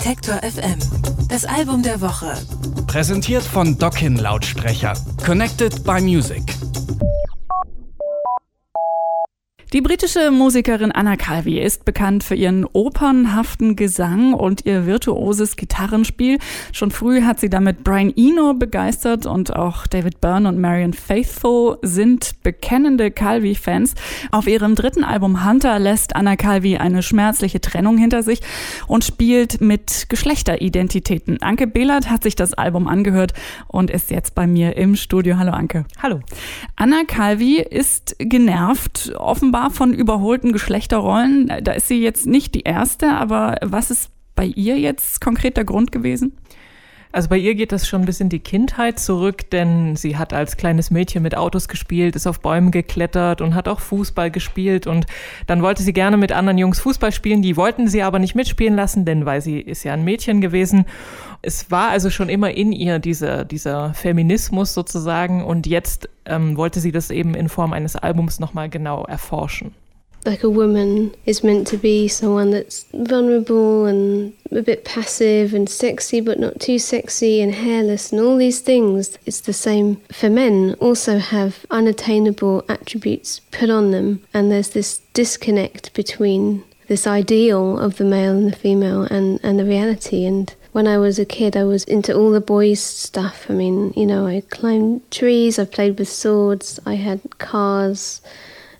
Detektor FM. Das Album der Woche. Präsentiert von Dockin Lautsprecher. Connected by Music. Die britische Musikerin Anna Calvi ist bekannt für ihren opernhaften Gesang und ihr virtuoses Gitarrenspiel. Schon früh hat sie damit Brian Eno begeistert und auch David Byrne und Marion Faithfull sind bekennende Calvi-Fans. Auf ihrem dritten Album Hunter lässt Anna Calvi eine schmerzliche Trennung hinter sich und spielt mit Geschlechteridentitäten. Anke Behlert hat sich das Album angehört und ist jetzt bei mir im Studio. Hallo Anke. Hallo. Anna Calvi ist genervt, offenbar war von überholten Geschlechterrollen. Da ist sie jetzt nicht die erste, aber was ist bei ihr jetzt konkret der Grund gewesen? Also bei ihr geht das schon bis in die Kindheit zurück, denn sie hat als kleines Mädchen mit Autos gespielt, ist auf Bäumen geklettert und hat auch Fußball gespielt und dann wollte sie gerne mit anderen Jungs Fußball spielen, die wollten sie aber nicht mitspielen lassen, denn weil sie ist ja ein Mädchen gewesen. Es war also schon immer in ihr dieser, dieser Feminismus sozusagen und jetzt ähm, wollte sie das eben in Form eines Albums nochmal genau erforschen. Like a woman is meant to be someone that's vulnerable and a bit passive and sexy but not too sexy and hairless and all these things. It's the same for men. Also have unattainable attributes put on them. And there's this disconnect between this ideal of the male and the female and, and the reality. And when I was a kid, I was into all the boys' stuff. I mean, you know, I climbed trees, I played with swords, I had cars,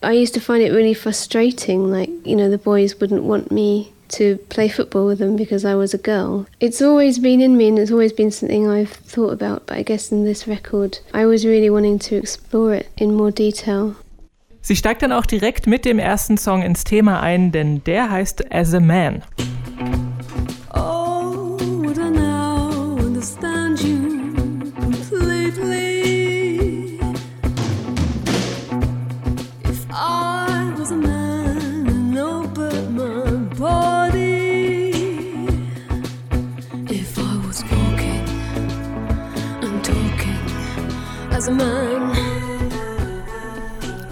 I used to find it really frustrating. Like, you know, the boys wouldn't want me to play football with them because I was a girl. It's always been in me and it's always been something I've thought about, but I guess in this record, I was really wanting to explore it in more detail. Sie steigt dann auch direkt mit dem ersten Song ins Thema ein, denn der heißt As a Man.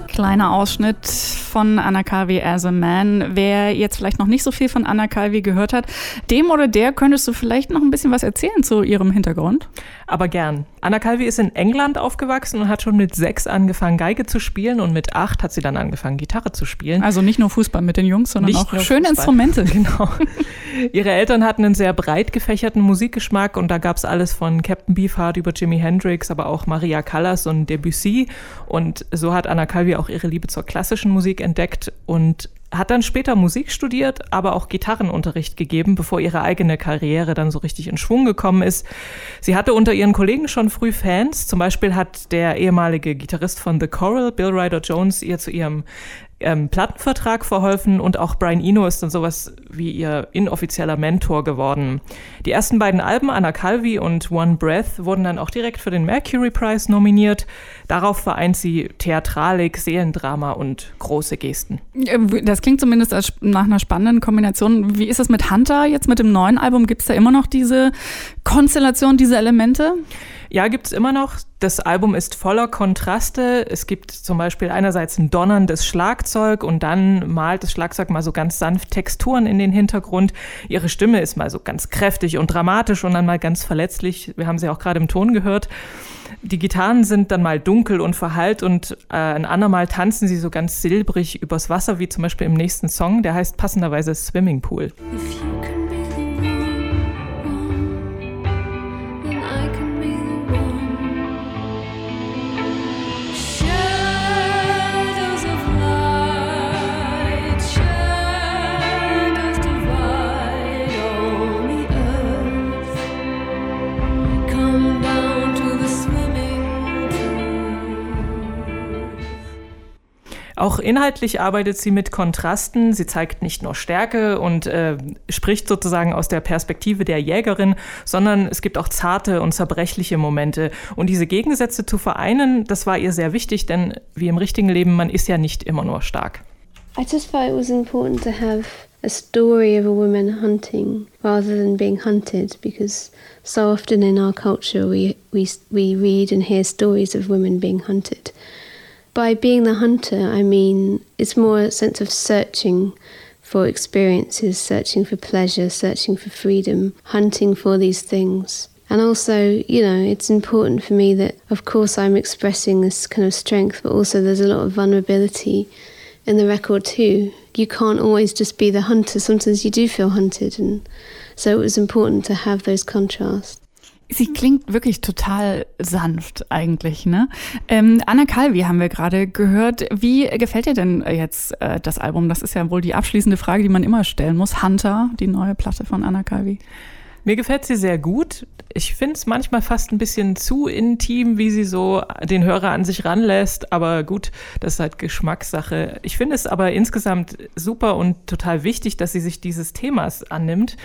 Kleiner Ausschnitt von Anna Calvi as a Man. Wer jetzt vielleicht noch nicht so viel von Anna Calvi gehört hat, dem oder der könntest du vielleicht noch ein bisschen was erzählen zu ihrem Hintergrund? Aber gern. Anna Calvi ist in England aufgewachsen und hat schon mit sechs angefangen, Geige zu spielen und mit acht hat sie dann angefangen, Gitarre zu spielen. Also nicht nur Fußball mit den Jungs, sondern nicht auch schöne Fußball. Instrumente. Genau. Ihre Eltern hatten einen sehr breit gefächerten Musikgeschmack und da gab es alles von Captain Beefheart über Jimi Hendrix, aber auch Maria Callas und Debussy. Und so hat Anna Calvi auch ihre Liebe zur klassischen Musik entdeckt und hat dann später Musik studiert, aber auch Gitarrenunterricht gegeben, bevor ihre eigene Karriere dann so richtig in Schwung gekommen ist. Sie hatte unter ihren Kollegen schon früh Fans. Zum Beispiel hat der ehemalige Gitarrist von The Coral, Bill Ryder Jones, ihr zu ihrem ähm, Plattenvertrag verholfen und auch Brian Eno ist dann sowas wie ihr inoffizieller Mentor geworden. Die ersten beiden Alben, Anna Calvi und One Breath, wurden dann auch direkt für den Mercury Prize nominiert. Darauf vereint sie Theatralik, Seelendrama und große Gesten. Ähm, das klingt zumindest nach einer spannenden Kombination. Wie ist es mit Hunter jetzt mit dem neuen Album? Gibt es da immer noch diese Konstellation, diese Elemente? Ja, gibt es immer noch. Das Album ist voller Kontraste. Es gibt zum Beispiel einerseits ein donnerndes Schlagzeug und dann malt das Schlagzeug mal so ganz sanft Texturen in den Hintergrund. Ihre Stimme ist mal so ganz kräftig und dramatisch und dann mal ganz verletzlich. Wir haben sie auch gerade im Ton gehört. Die Gitarren sind dann mal dunkel und verhallt und äh, ein andermal tanzen sie so ganz silbrig übers Wasser, wie zum Beispiel im nächsten Song, der heißt passenderweise Swimming Pool. Auch inhaltlich arbeitet sie mit Kontrasten. Sie zeigt nicht nur Stärke und äh, spricht sozusagen aus der Perspektive der Jägerin, sondern es gibt auch zarte und zerbrechliche Momente. Und diese Gegensätze zu vereinen, das war ihr sehr wichtig, denn wie im richtigen Leben, man ist ja nicht immer nur stark. I just thought it was important to have a story of a woman hunting rather than being hunted because so often in our culture we, we, we read and hear stories of women being hunted. By being the hunter, I mean it's more a sense of searching for experiences, searching for pleasure, searching for freedom, hunting for these things. And also, you know, it's important for me that, of course, I'm expressing this kind of strength, but also there's a lot of vulnerability in the record too. You can't always just be the hunter. Sometimes you do feel hunted. And so it was important to have those contrasts. Sie klingt wirklich total sanft eigentlich, ne? Ähm, Anna Calvi haben wir gerade gehört. Wie gefällt dir denn jetzt äh, das Album? Das ist ja wohl die abschließende Frage, die man immer stellen muss. Hunter, die neue Platte von Anna Calvi. Mir gefällt sie sehr gut. Ich finde es manchmal fast ein bisschen zu intim, wie sie so den Hörer an sich ranlässt. Aber gut, das ist halt Geschmackssache. Ich finde es aber insgesamt super und total wichtig, dass sie sich dieses Themas annimmt.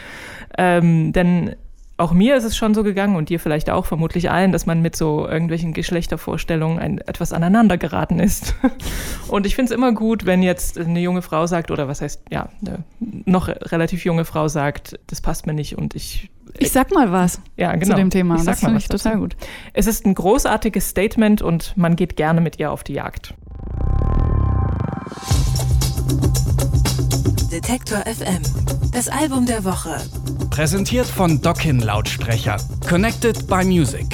Ähm, denn auch mir ist es schon so gegangen und dir vielleicht auch, vermutlich allen, dass man mit so irgendwelchen Geschlechtervorstellungen ein, etwas aneinander geraten ist. Und ich finde es immer gut, wenn jetzt eine junge Frau sagt, oder was heißt, ja, eine noch relativ junge Frau sagt, das passt mir nicht und ich. Ich sag mal was ja, genau. zu dem Thema. Ich das finde ich total gut. Es ist ein großartiges Statement und man geht gerne mit ihr auf die Jagd. Detektor FM. Das Album der Woche. Präsentiert von Dockin Lautsprecher. Connected by Music.